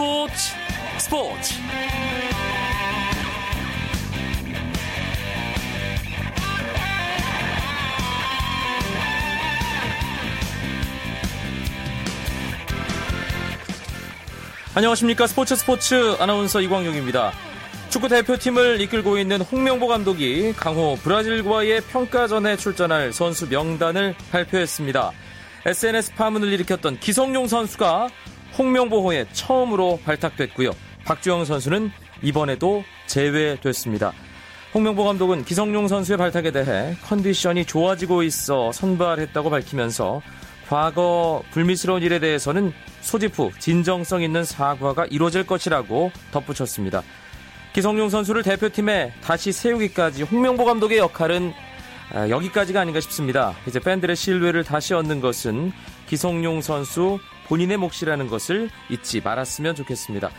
스포츠 스포츠 안녕하십니까 스포츠 스포츠 아나운서 이광용입니다. 축구 대표팀을 이끌고 있는 홍명보 감독이 강호 브라질과의 평가전에 출전할 선수 명단을 발표했습니다. SNS 파문을 일으켰던 기성용 선수가 홍명보호에 처음으로 발탁됐고요. 박주영 선수는 이번에도 제외됐습니다. 홍명보 감독은 기성용 선수의 발탁에 대해 컨디션이 좋아지고 있어 선발했다고 밝히면서 과거 불미스러운 일에 대해서는 소집 후 진정성 있는 사과가 이루어질 것이라고 덧붙였습니다. 기성용 선수를 대표팀에 다시 세우기까지 홍명보 감독의 역할은 아, 여기까지가 아닌가 싶습니다. 이제 팬들의 신뢰를 다시 얻는 것은 기성용 선수 본인의 몫이라는 것을 잊지 말았으면 좋겠습니다.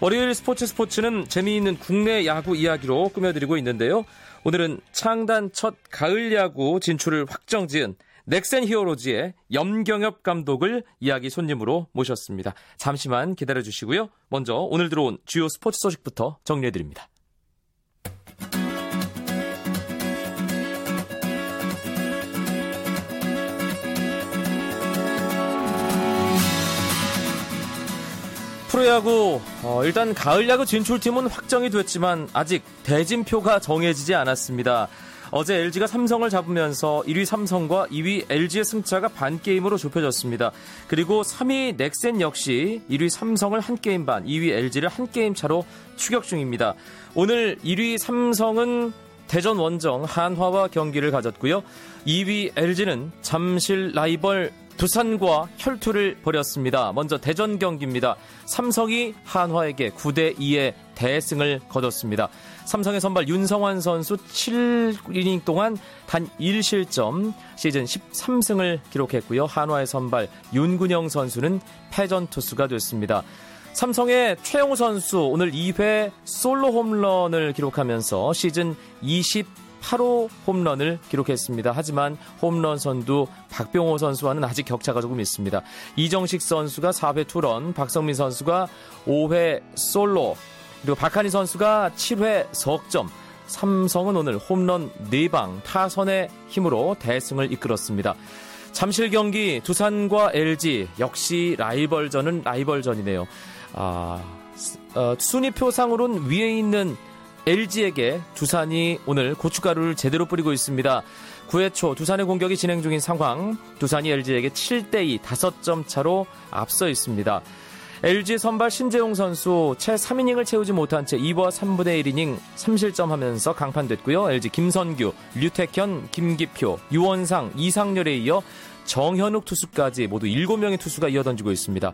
월요일 스포츠 스포츠는 재미있는 국내 야구 이야기로 꾸며드리고 있는데요. 오늘은 창단 첫 가을 야구 진출을 확정 지은 넥센 히어로즈의 염경엽 감독을 이야기 손님으로 모셨습니다. 잠시만 기다려 주시고요. 먼저 오늘 들어온 주요 스포츠 소식부터 정리해 드립니다. 프로야구 어, 일단 가을 야구 진출팀은 확정이 됐지만 아직 대진표가 정해지지 않았습니다. 어제 LG가 삼성을 잡으면서 1위 삼성과 2위 LG의 승차가 반 게임으로 좁혀졌습니다. 그리고 3위 넥센 역시 1위 삼성을 한 게임 반, 2위 LG를 한 게임 차로 추격 중입니다. 오늘 1위 삼성은 대전 원정 한화와 경기를 가졌고요. 2위 LG는 잠실 라이벌 두산과 혈투를 벌였습니다. 먼저 대전 경기입니다. 삼성이 한화에게 9대 2의 대승을 거뒀습니다. 삼성의 선발 윤성환 선수 7이닝 동안 단 1실점 시즌 13승을 기록했고요. 한화의 선발 윤근영 선수는 패전 투수가 됐습니다. 삼성의 최영우 선수 오늘 2회 솔로 홈런을 기록하면서 시즌 20 8호 홈런을 기록했습니다. 하지만 홈런 선두 박병호 선수와는 아직 격차가 조금 있습니다. 이정식 선수가 4회 투런, 박성민 선수가 5회 솔로, 그리고 박한희 선수가 7회 석점, 삼성은 오늘 홈런 4방 타선의 힘으로 대승을 이끌었습니다. 잠실 경기 두산과 LG 역시 라이벌전은 라이벌전이네요. 아, 어, 순위표상으로는 위에 있는 LG에게 두산이 오늘 고춧가루를 제대로 뿌리고 있습니다. 9회 초 두산의 공격이 진행 중인 상황. 두산이 LG에게 7대2 5점 차로 앞서 있습니다. LG 선발 신재용 선수 채 3이닝을 채우지 못한 채 2와 3분의 1이닝 3실점 하면서 강판됐고요. LG 김선규, 류택현, 김기표, 유원상, 이상렬에 이어 정현욱 투수까지 모두 7명의 투수가 이어던지고 있습니다.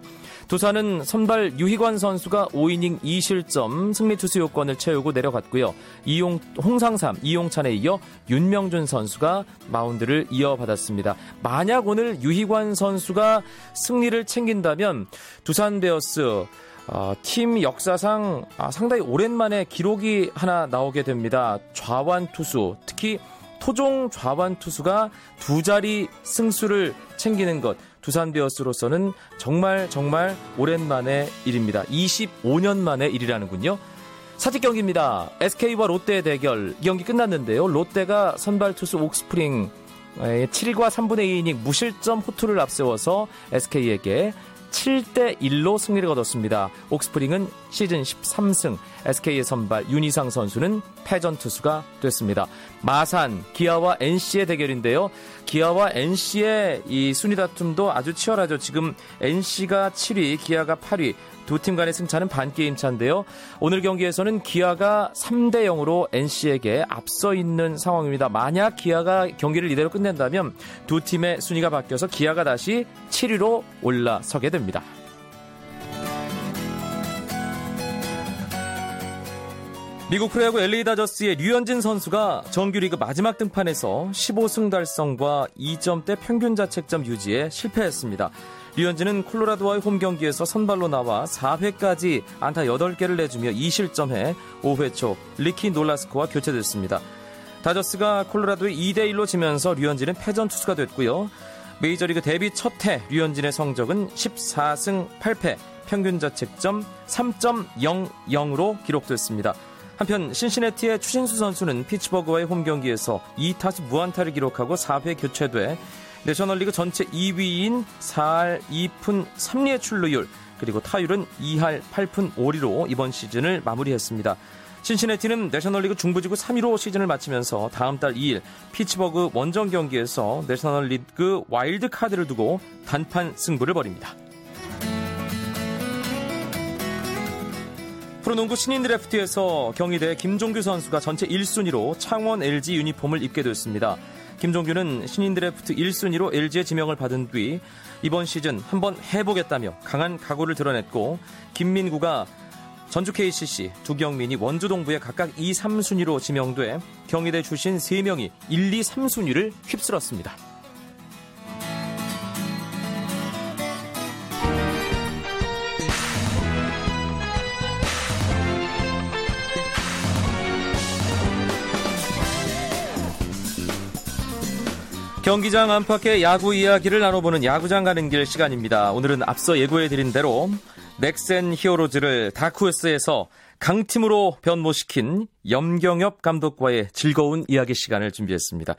두산은 선발 유희관 선수가 5이닝 2실점 승리 투수 요건을 채우고 내려갔고요. 이용 홍상삼, 이용찬에 이어 윤명준 선수가 마운드를 이어받았습니다. 만약 오늘 유희관 선수가 승리를 챙긴다면 두산 베어스 어, 팀 역사상 아, 상당히 오랜만에 기록이 하나 나오게 됩니다. 좌완 투수, 특히 토종 좌완 투수가 두 자리 승수를 챙기는 것 두산 베어스로서는 정말 정말 오랜만의 일입니다. 25년 만의 일이라는군요. 사직 경기입니다. SK와 롯데의 대결 경기 끝났는데요. 롯데가 선발 투수 옥스프링 7과 3분의 2이닝 무실점 호투를 앞세워서 SK에게 7대 1로 승리를 거뒀습니다. 옥스프링은 시즌 13승, SK의 선발 윤희상 선수는 패전 투수가 됐습니다. 마산, 기아와 NC의 대결인데요. 기아와 NC의 이 순위 다툼도 아주 치열하죠. 지금 NC가 7위, 기아가 8위, 두 팀 간의 승차는 반게임 차인데요. 오늘 경기에서는 기아가 3대 0으로 NC에게 앞서 있는 상황입니다. 만약 기아가 경기를 이대로 끝낸다면 두 팀의 순위가 바뀌어서 기아가 다시 7위로 올라서게 됩니다. 미국 프로야구 LA 다저스의 류현진 선수가 정규리그 마지막 등판에서 15승 달성과 2점대 평균 자책점 유지에 실패했습니다. 류현진은 콜로라도와의 홈 경기에서 선발로 나와 4회까지 안타 8개를 내주며 2실점해 5회 초 리키 놀라스코와 교체됐습니다. 다저스가 콜로라도에 2대1로 지면서 류현진은 패전 투수가 됐고요. 메이저리그 데뷔 첫 해 류현진의 성적은 14승 8패 평균 자책점 3.00으로 기록됐습니다. 한편 신시내티의 추신수 선수는 피츠버그와의 홈 경기에서 2타수 무안타를 기록하고 4회 교체돼 내셔널리그 전체 2위인 4할 2푼 3리의 출루율 그리고 타율은 2할 8푼 5리로 이번 시즌을 마무리했습니다. 신시내티는 내셔널리그 중부지구 3위로 시즌을 마치면서 다음 달 2일 피츠버그 원정 경기에서 내셔널리그 와일드 카드를 두고 단판 승부를 벌입니다. 프로농구 신인 드래프트에서 경희대 김종규 선수가 전체 1순위로 창원 LG 유니폼을 입게 됐습니다. 김종규는 신인 드래프트 1순위로 LG의 지명을 받은 뒤 이번 시즌 한번 해보겠다며 강한 각오를 드러냈고 김민구가 전주 KCC, 두경민이 원주동부에 각각 2, 3순위로 지명돼 경희대 출신 3명이 1, 2, 3순위를 휩쓸었습니다. 경기장 안팎의 야구 이야기를 나눠보는 야구장 가는 길 시간입니다. 오늘은 앞서 예고해드린 대로 넥센 히어로즈를 다크호스에서 강팀으로 변모시킨 염경엽 감독과의 즐거운 이야기 시간을 준비했습니다.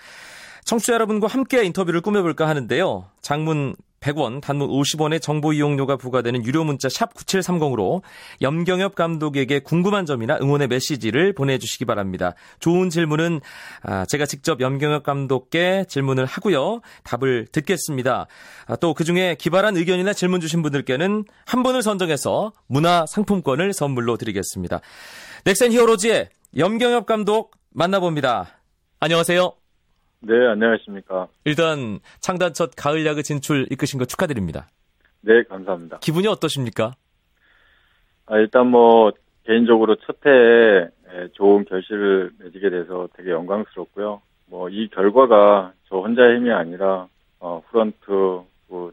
청취자 여러분과 함께 인터뷰를 꾸며볼까 하는데요. 장문 100원, 단문 50원의 정보 이용료가 부과되는 유료 문자 샵 9730으로 염경엽 감독에게 궁금한 점이나 응원의 메시지를 보내주시기 바랍니다. 좋은 질문은 아, 제가 직접 염경엽 감독께 질문을 하고요. 답을 듣겠습니다. 아, 또 그중에 기발한 의견이나 질문 주신 분들께는 한 분을 선정해서 문화 상품권을 선물로 드리겠습니다. 넥센 히어로즈의 염경엽 감독 만나봅니다. 안녕하세요. 네, 안녕하십니까. 일단 창단 첫 가을 야구 진출 이끄신 거 축하드립니다. 네, 감사합니다. 기분이 어떠십니까? 아, 일단 뭐 개인적으로 첫 해에 좋은 결실을 맺게 돼서 되게 영광스럽고요. 뭐 이 결과가 저 혼자의 힘이 아니라 어, 프런트 뭐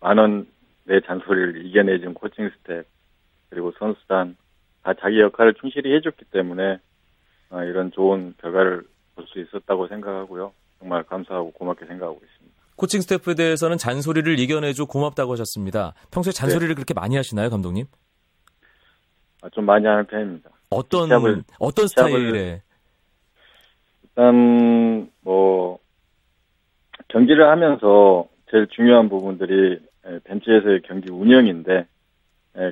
많은 내 잔소리를 이겨내준 코칭 스태프 그리고 선수단 다 자기 역할을 충실히 해줬기 때문에 어, 이런 좋은 결과를 볼 수 있었다고 생각하고요. 정말 감사하고 고맙게 생각하고 있습니다. 코칭 스태프에 대해서는 잔소리를 이겨내줘 고맙다고 하셨습니다. 평소에 잔소리를 네. 그렇게 많이 하시나요, 감독님? 아, 좀 많이 하는 편입니다. 어떤 시합을, 어떤 스타일의? 일단 뭐 경기를 하면서 제일 중요한 부분들이 벤치에서의 경기 운영인데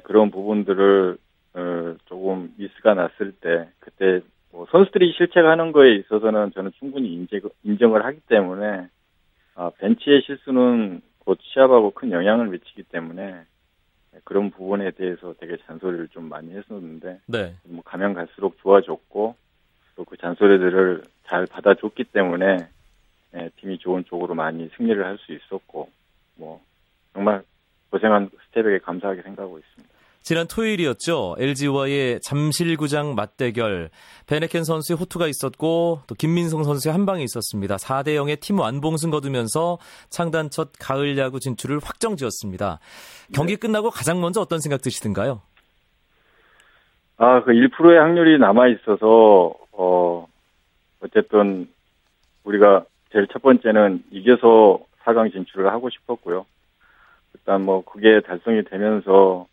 그런 부분들을 어, 조금 미스가 났을 때 그때 뭐 선수들이 실책하는 거에 있어서는 저는 충분히 인제, 인정을 하기 때문에 아, 벤치의 실수는 곧 시합하고 큰 영향을 미치기 때문에 그런 부분에 대해서 되게 잔소리를 좀 많이 했었는데 네. 뭐 가면 갈수록 좋아졌고 또 그 잔소리들을 잘 받아줬기 때문에 네, 팀이 좋은 쪽으로 많이 승리를 할 수 있었고 뭐 정말 고생한 스텝에게 감사하게 생각하고 있습니다. 지난 토요일이었죠. LG와의 잠실구장 맞대결. 베네켄 선수의 호투가 있었고 또 김민성 선수의 한 방이 있었습니다. 4대 0의 팀 완봉승 거두면서 창단 첫 가을 야구 진출을 확정지었습니다. 경기 네. 끝나고 가장 먼저 어떤 생각 드시던가요? 아, 그 1%의 확률이 남아 있어서 어 어쨌든 우리가 제일 첫 번째는 이겨서 4강 진출을 하고 싶었고요. 일단 뭐 그게 달성이 되면서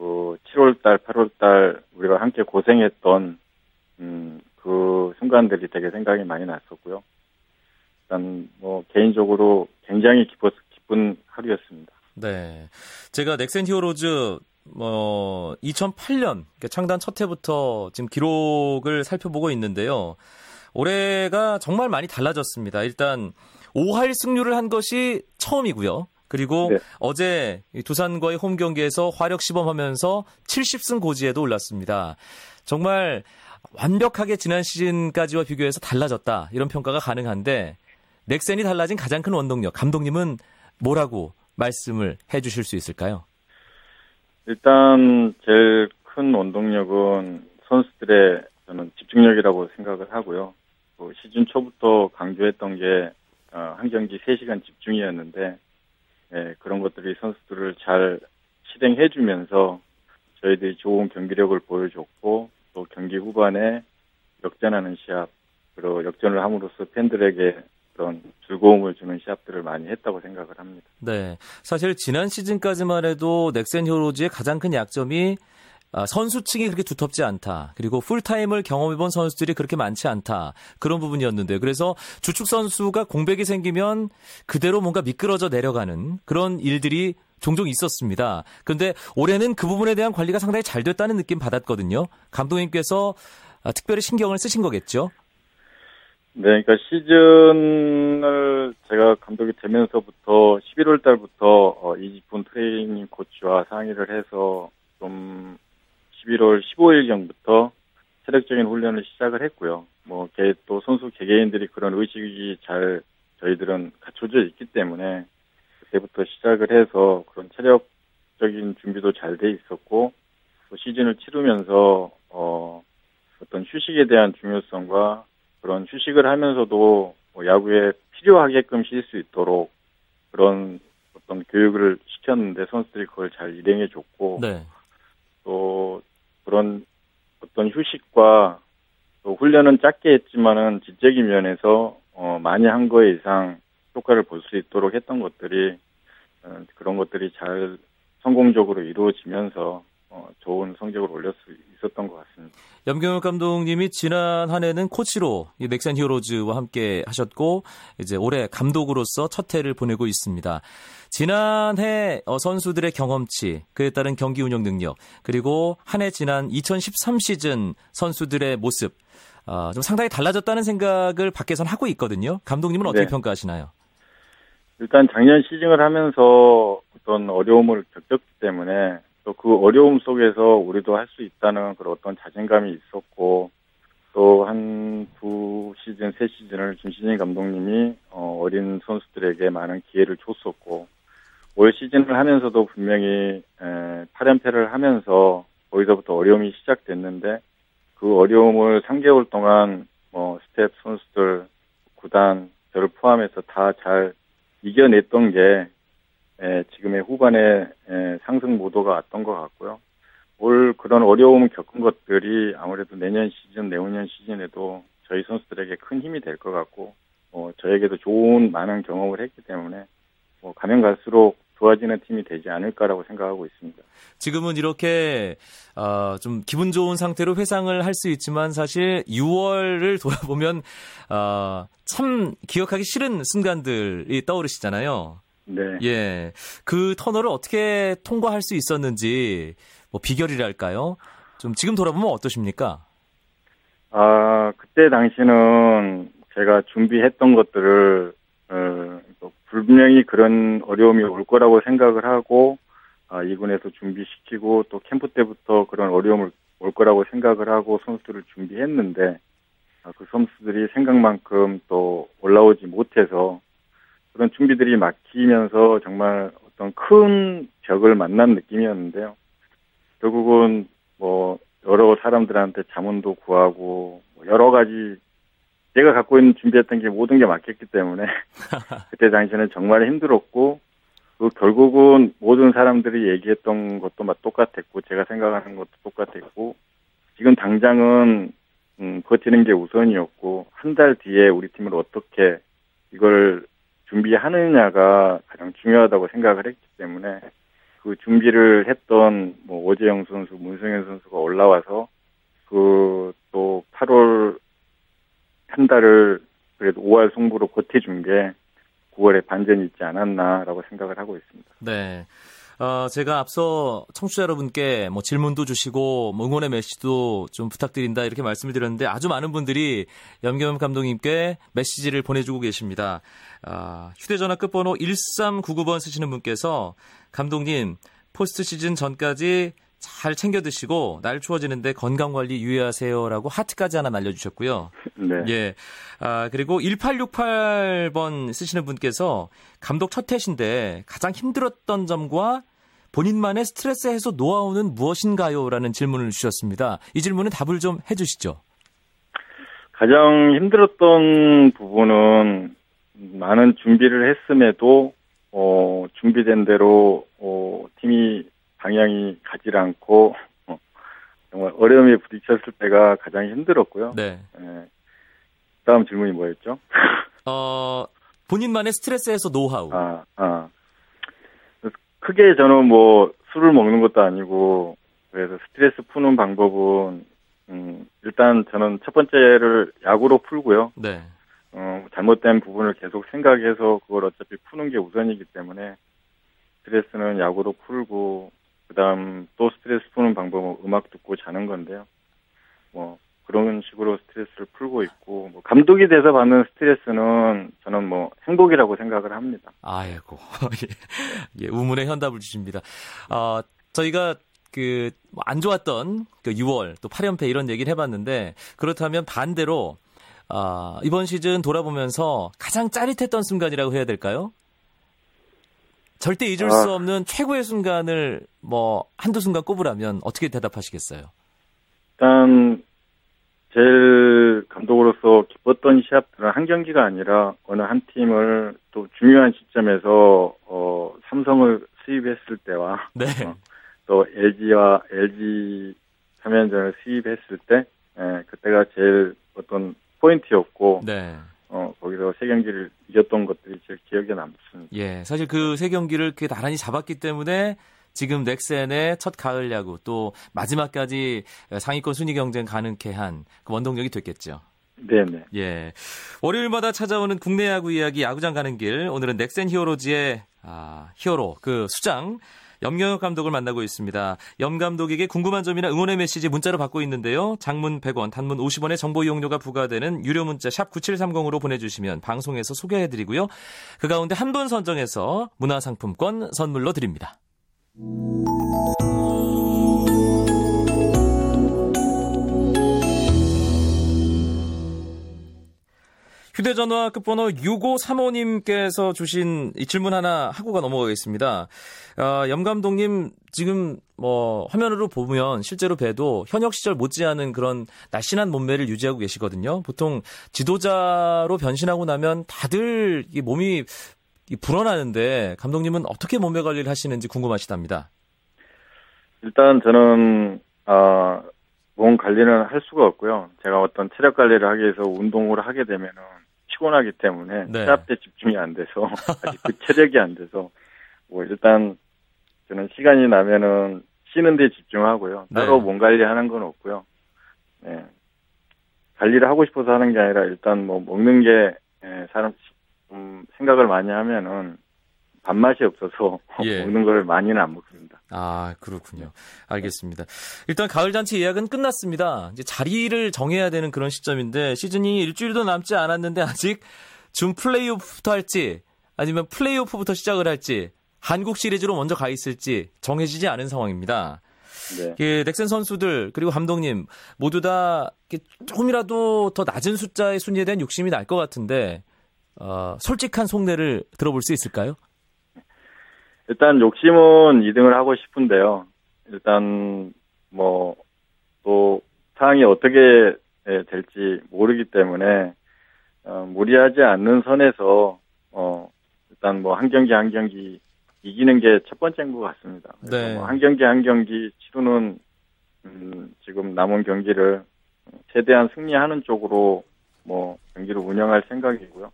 그 7월달, 8월달 우리가 함께 고생했던 음, 그 순간들이 되게 생각이 많이 났었고요. 일단 뭐 개인적으로 굉장히 기뻤, 기쁜 하루였습니다. 네, 제가 넥센 히어로즈 뭐 2008년 창단 첫 해부터 지금 기록을 살펴보고 있는데요. 올해가 정말 많이 달라졌습니다. 일단 5할 승률을 한 것이 처음이고요. 그리고 네. 어제 두산과의 홈 경기에서 화력 시범하면서 70승 고지에도 올랐습니다. 정말 완벽하게 지난 시즌까지와 비교해서 달라졌다 이런 평가가 가능한데 넥센이 달라진 가장 큰 원동력 감독님은 뭐라고 말씀을 해주실 수 있을까요? 일단 제일 큰 원동력은 선수들의 저는 집중력이라고 생각을 하고요. 뭐 시즌 초부터 강조했던 게한 어, 경기 3시간 집중이었는데 예, 그런 것들이 선수들을 잘 실행해주면서 저희들이 좋은 경기력을 보여줬고 또 경기 후반에 역전하는 시합 그리고 역전을 함으로써 팬들에게 그런 즐거움을 주는 시합들을 많이 했다고 생각을 합니다. 네. 사실 지난 시즌까지만 해도 넥센 히어로즈의 가장 큰 약점이 아, 선수층이 그렇게 두텁지 않다. 그리고 풀타임을 경험해본 선수들이 그렇게 많지 않다. 그런 부분이었는데 그래서 주축 선수가 공백이 생기면 그대로 뭔가 미끄러져 내려가는 그런 일들이 종종 있었습니다. 그런데 올해는 그 부분에 대한 관리가 상당히 잘 됐다는 느낌 받았거든요. 감독님께서 아, 특별히 신경을 쓰신 거겠죠? 네, 그러니까 시즌을 제가 감독이 되면서부터 11월 달부터 어, 이지훈 트레이닝 코치와 상의를 해서 좀 11월 15일경부터 체력적인 훈련을 시작을 했고요. 뭐, 또 선수 개개인들이 그런 의식이 잘 저희들은 갖춰져 있기 때문에 그때부터 시작을 해서 그런 체력적인 준비도 잘 돼 있었고 또 시즌을 치르면서 어, 어떤 휴식에 대한 중요성과 그런 휴식을 하면서도 뭐 야구에 필요하게끔 쉴 수 있도록 그런 어떤 교육을 시켰는데 선수들이 그걸 잘 일행해 줬고 네. 또 그런 어떤 휴식과 또 훈련은 짧게 했지만은 지적인 면에서 어, 많이 한 거에 이상 효과를 볼 수 있도록 했던 것들이 어, 그런 것들이 잘 성공적으로 이루어지면서 어, 좋은 성적을 올릴 수 있었던 것 같습니다. 염경엽 감독님이 지난 한 해는 코치로 넥센 히어로즈와 함께 하셨고 이제 올해 감독으로서 첫 해를 보내고 있습니다. 지난해 어, 선수들의 경험치, 그에 따른 경기 운영 능력, 그리고 한 해 지난 2013 시즌 선수들의 모습, 어, 좀 상당히 달라졌다는 생각을 밖에선 하고 있거든요. 감독님은 어떻게 네. 평가하시나요? 일단 작년 시즌을 하면서 어떤 어려움을 겪었기 때문에 또 그 어려움 속에서 우리도 할 수 있다는 그런 어떤 자신감이 있었고 또 한 두 시즌, 세 시즌을 김신진 감독님이 어, 어린 선수들에게 많은 기회를 줬었고 올 시즌을 하면서도 분명히 에, 8연패를 하면서 거기서부터 어려움이 시작됐는데 그 어려움을 3개월 동안 뭐 스태프, 선수들, 구단, 저를 포함해서 다 잘 이겨냈던 게 에, 지금의 후반에 에, 상승 무드가 왔던 것 같고요. 올 그런 어려움을 겪은 것들이 아무래도 내년 시즌, 내후년 시즌에도 저희 선수들에게 큰 힘이 될 것 같고, 어, 저에게도 좋은 많은 경험을 했기 때문에 뭐 가면 갈수록 좋아지는 팀이 되지 않을까라고 생각하고 있습니다. 지금은 이렇게 어, 좀 기분 좋은 상태로 회상을 할 수 있지만 사실 6월을 돌아보면 어, 참 기억하기 싫은 순간들이 떠오르시잖아요. 네. 예. 그 터널을 어떻게 통과할 수 있었는지 뭐 비결이랄까요? 좀 지금 돌아보면 어떠십니까? 아, 그때 당시는 제가 준비했던 것들을 어, 분명히 그런 어려움이 올 거라고 생각을 하고 아, 이군에서 준비시키고 또 캠프 때부터 그런 어려움을 올 거라고 생각을 하고 선수들을 준비했는데 아, 그 선수들이 생각만큼 또 올라오지 못해서 그런 준비들이 막히면서 정말 어떤 큰 벽을 만난 느낌이었는데요. 결국은 뭐 여러 사람들한테 자문도 구하고 뭐 여러 가지 제가 갖고 있는 준비했던 게 모든 게 막혔기 때문에 그때 당시에는 정말 힘들었고 그 결국은 모든 사람들이 얘기했던 것도 막 똑같았고 제가 생각하는 것도 똑같았고 지금 당장은 음, 버티는 게 우선이었고 한 달 뒤에 우리 팀을 어떻게 이걸 준비하느냐가 가장 중요하다고 생각을 했기 때문에 그 준비를 했던 뭐 오재영 선수, 문성현 선수가 올라와서 그 또 8월 한 달을 그래도 5월 승부로 버텨준 게 9월에 반전이 있지 않았나라고 생각을 하고 있습니다. 네. 어, 제가 앞서 청취자 여러분께 뭐 질문도 주시고 뭐 응원의 메시지도 좀 부탁드린다 이렇게 말씀을 드렸는데 아주 많은 분들이 염겸 감독님께 메시지를 보내주고 계십니다. 아, 휴대전화 끝번호 1399번 쓰시는 분께서 감독님 포스트 시즌 전까지 잘 챙겨 드시고 날 추워지는데 건강 관리 유의하세요라고 하트까지 하나 날려 주셨고요. 네. 예. 아 그리고 1868번 쓰시는 분께서 감독 첫 해신데 가장 힘들었던 점과 본인만의 스트레스 해소 노하우는 무엇인가요?라는 질문을 주셨습니다. 이 질문은 답을 좀 해주시죠. 가장 힘들었던 부분은 많은 준비를 했음에도 어, 준비된 대로 어, 팀이 방향이 가지 않고 어, 정말 어려움에 부딪혔을 때가 가장 힘들었고요. 네. 예. 다음 질문이 뭐였죠? 어, 본인만의 스트레스에서 노하우. 아, 아. 크게 저는 뭐 술을 먹는 것도 아니고 그래서 스트레스 푸는 방법은 음, 일단 저는 첫 번째를 약으로 풀고요. 네. 어, 잘못된 부분을 계속 생각해서 그걸 어차피 푸는 게 우선이기 때문에 스트레스는 약으로 풀고 그다음 또 스트레스 푸는 방법은 음악 듣고 자는 건데요. 뭐 그런 식으로 스트레스를 풀고 있고 뭐 감독이 돼서 받는 스트레스는 저는 뭐 행복이라고 생각을 합니다. 아이고 예, 우문의 현답을 주십니다. 어, 저희가 그 안 좋았던 그 6월 또 8연패 이런 얘기를 해봤는데 그렇다면 반대로 어, 이번 시즌 돌아보면서 가장 짜릿했던 순간이라고 해야 될까요? 절대 잊을 아. 수 없는 최고의 순간을 뭐 한두 순간 꼽으라면 어떻게 대답하시겠어요? 일단 제일 감독으로서 기뻤던 시합들은 한 경기가 아니라 어느 한 팀을 또 중요한 시점에서 어 삼성을 수입했을 때와 네. 어, 또 LG와 LG 3연전을 수입했을 때 예, 그때가 제일 어떤 포인트였고 네. 어 거기서 세 경기를 이겼던 것들이 제일 기억에 남습니다. 예, 사실 그 세 경기를 그 나란히 잡았기 때문에 지금 넥센의 첫 가을 야구 또 마지막까지 상위권 순위 경쟁 가능케 한 그 원동력이 됐겠죠. 네네. 예. 월요일마다 찾아오는 국내 야구 이야기 야구장 가는 길. 오늘은 넥센 히어로즈의 아, 히어로 그 수장 염경엽 감독을 만나고 있습니다. 염 감독에게 궁금한 점이나 응원의 메시지 문자로 받고 있는데요. 장문 100원, 단문 50원의 정보 이용료가 부과되는 유료 문자 샵 9730으로 보내주시면 방송에서 소개해드리고요. 그 가운데 한 분 선정해서 문화상품권 선물로 드립니다. 휴대전화 끝번호 6535님께서 주신 이 질문 하나 하고가 넘어가겠습니다. 어, 염 감독님 지금 뭐 화면으로 보면 실제로 봬도 현역 시절 못지않은 그런 날씬한 몸매를 유지하고 계시거든요. 보통 지도자로 변신하고 나면 다들 이 몸이 불어나는데 감독님은 어떻게 몸매 관리를 하시는지 궁금하시답니다. 일단 저는 아, 몸 관리는 할 수가 없고요. 제가 어떤 체력 관리를 하기 위해서 운동을 하게 되면은 피곤하기 때문에 네. 시합 때 집중이 안 돼서 아직 그 체력이 안 돼서 뭐 일단 저는 시간이 나면은 쉬는 데 집중하고요. 따로 네. 몸 관리하는 건 없고요. 네. 관리를 하고 싶어서 하는 게 아니라 일단 뭐 먹는 게 예, 사람 좀 생각을 많이 하면은 밥맛이 없어서 예. 먹는 걸 많이는 안 먹습니다. 아 그렇군요. 알겠습니다. 일단 가을 잔치 예약은 끝났습니다. 이제 자리를 정해야 되는 그런 시점인데 시즌이 일주일도 남지 않았는데 아직 준 플레이오프부터 할지 아니면 플레이오프부터 시작을 할지 한국 시리즈로 먼저 가 있을지 정해지지 않은 상황입니다. 네. 그 넥센 선수들 그리고 감독님 모두 다 조금이라도 더 낮은 숫자의 순위에 대한 욕심이 날 것 같은데 어, 솔직한 속내를 들어볼 수 있을까요? 일단 욕심은 2등을 하고 싶은데요. 일단 뭐 또 상황이 어떻게 예, 될지 모르기 때문에 어, 무리하지 않는 선에서 어 일단 뭐 한 경기 한 경기 이기는 게 첫 번째인 것 같습니다. 네. 뭐 한 경기 한 경기 치르는 음, 지금 남은 경기를 최대한 승리하는 쪽으로 뭐 경기를 운영할 생각이고요.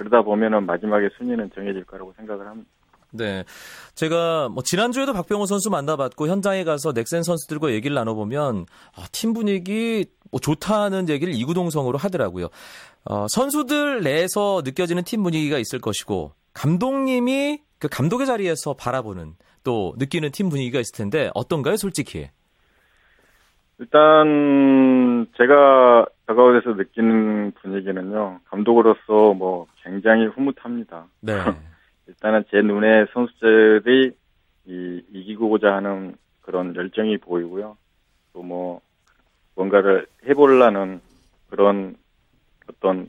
그러다 보면은 마지막에 순위는 정해질 거라고 생각을 합니다. 네. 제가 뭐 지난주에도 박병호 선수 만나봤고 현장에 가서 넥센 선수들과 얘기를 나눠보면 아, 팀 분위기 뭐 좋다는 얘기를 이구동성으로 하더라고요. 어, 선수들 내에서 느껴지는 팀 분위기가 있을 것이고 감독님이 그 감독의 자리에서 바라보는 또 느끼는 팀 분위기가 있을 텐데 어떤가요, 솔직히? 일단 제가 다가오에서 느끼는 분위기는요 감독으로서 뭐 굉장히 흐뭇합니다. 네. 일단은 제 눈에 선수들이 이, 이기고자 하는 그런 열정이 보이고요. 또 뭐 뭔가를 해보려는 그런 어떤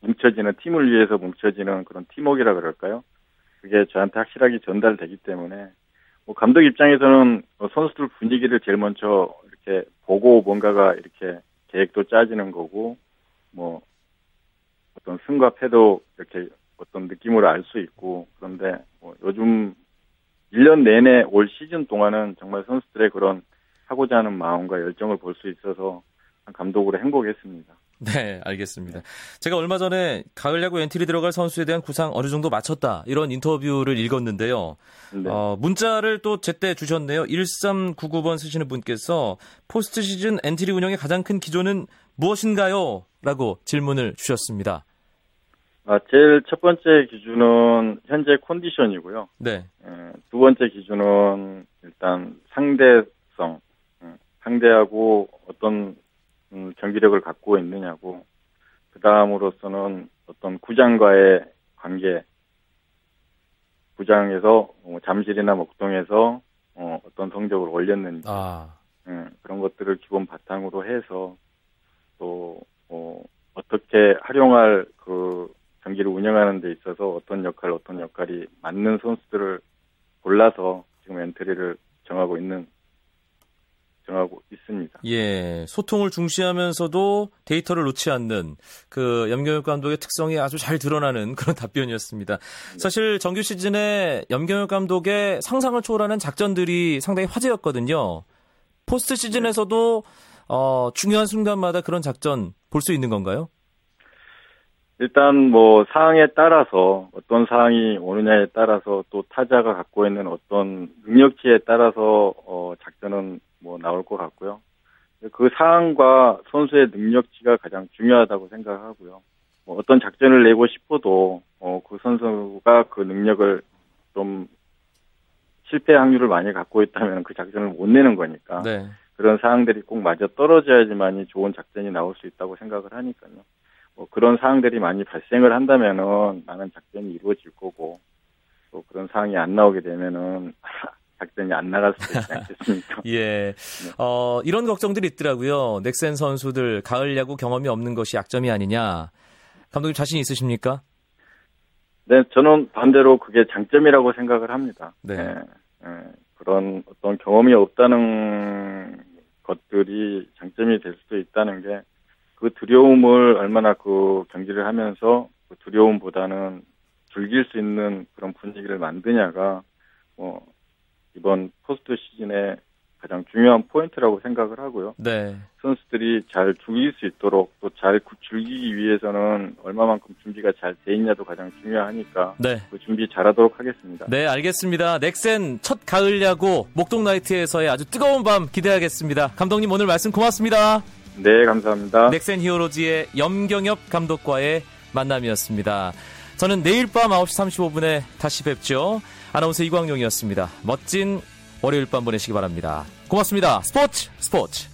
뭉쳐지는 팀을 위해서 뭉쳐지는 그런 팀워크라 그럴까요? 그게 저한테 확실하게 전달되기 때문에 뭐 감독 입장에서는 뭐 선수들 분위기를 제일 먼저 이렇게 보고 뭔가가 이렇게 계획도 짜지는 거고 뭐 어떤 승과 패도 이렇게 어떤 느낌으로 알 수 있고 그런데 뭐 요즘 1년 내내 올 시즌 동안은 정말 선수들의 그런 하고자 하는 마음과 열정을 볼 수 있어서 감독으로 행복했습니다. 네, 알겠습니다. 제가 얼마 전에 가을 야구 엔트리 들어갈 선수에 대한 구상 어느 정도 마쳤다 이런 인터뷰를 읽었는데요. 네. 어, 문자를 또 제때 주셨네요. 1399번 쓰시는 분께서 포스트 시즌 엔트리 운영의 가장 큰 기조는 무엇인가요? 라고 질문을 주셨습니다. 아, 제일 첫 번째 기준은 현재 컨디션이고요. 네. 예, 두 번째 기준은 일단 상대성, 음, 상대하고 어떤 음, 경기력을 갖고 있느냐고, 그 다음으로서는 어떤 구장과의 관계, 구장에서 뭐 잠실이나 목동에서 어, 떤 성적을 올렸는지, 아. 음, 그런 것들을 기본 바탕으로 해서 또 어, 어떻게 활용할 그 경기를 운영하는 데 있어서 어떤 역할, 어떤 역할이 맞는 선수들을 골라서 지금 엔트리를 정하고 있는 정하고 있습니다. 예, 소통을 중시하면서도 데이터를 놓지 않는 그 염경엽 감독의 특성이 아주 잘 드러나는 그런 답변이었습니다. 네. 사실 정규 시즌에 염경엽 감독의 상상을 초월하는 작전들이 상당히 화제였거든요. 포스트 시즌에서도 어, 중요한 순간마다 그런 작전 볼 수 있는 건가요? 일단 뭐 상황에 따라서 어떤 상황이 오느냐에 따라서 또 타자가 갖고 있는 어떤 능력치에 따라서 어 작전은 뭐 나올 것 같고요. 그 상황과 선수의 능력치가 가장 중요하다고 생각하고요. 뭐 어떤 작전을 내고 싶어도 어 그 선수가 그 능력을 좀 실패 확률을 많이 갖고 있다면 그 작전을 못 내는 거니까 네. 그런 상황들이 꼭 맞아 떨어져야지만이 좋은 작전이 나올 수 있다고 생각을 하니까요. 뭐 그런 상황들이 많이 발생을 한다면은 많은 작전이 이루어질 거고 또 그런 상황이 안 나오게 되면은 작전이 안 나갈 수도 있지 않겠습니까? 예. 네. 어, 이런 걱정들이 있더라고요. 넥센 선수들 가을 야구 경험이 없는 것이 약점이 아니냐. 감독님 자신 있으십니까? 네, 저는 반대로 그게 장점이라고 생각을 합니다. 네. 네. 네. 그런 어떤 경험이 없다는 것들이 장점이 될 수도 있다는 게 그 두려움을 얼마나 그 경기를 하면서 그 두려움보다는 즐길 수 있는 그런 분위기를 만드냐가 뭐 이번 포스트 시즌에 가장 중요한 포인트라고 생각을 하고요. 네. 선수들이 잘 즐길 수 있도록 또 잘 즐기기 위해서는 얼마만큼 준비가 잘 돼 있냐도 가장 중요하니까 네. 그 준비 잘하도록 하겠습니다. 네, 알겠습니다. 넥센 첫 가을 야구 목동 나이트에서의 아주 뜨거운 밤 기대하겠습니다. 감독님 오늘 말씀 고맙습니다. 네, 감사합니다. 넥센 히어로즈의 염경엽 감독과의 만남이었습니다. 저는 내일 밤 9시 35분에 다시 뵙죠. 아나운서 이광용이었습니다. 멋진 월요일 밤 보내시기 바랍니다. 고맙습니다. 스포츠 스포츠.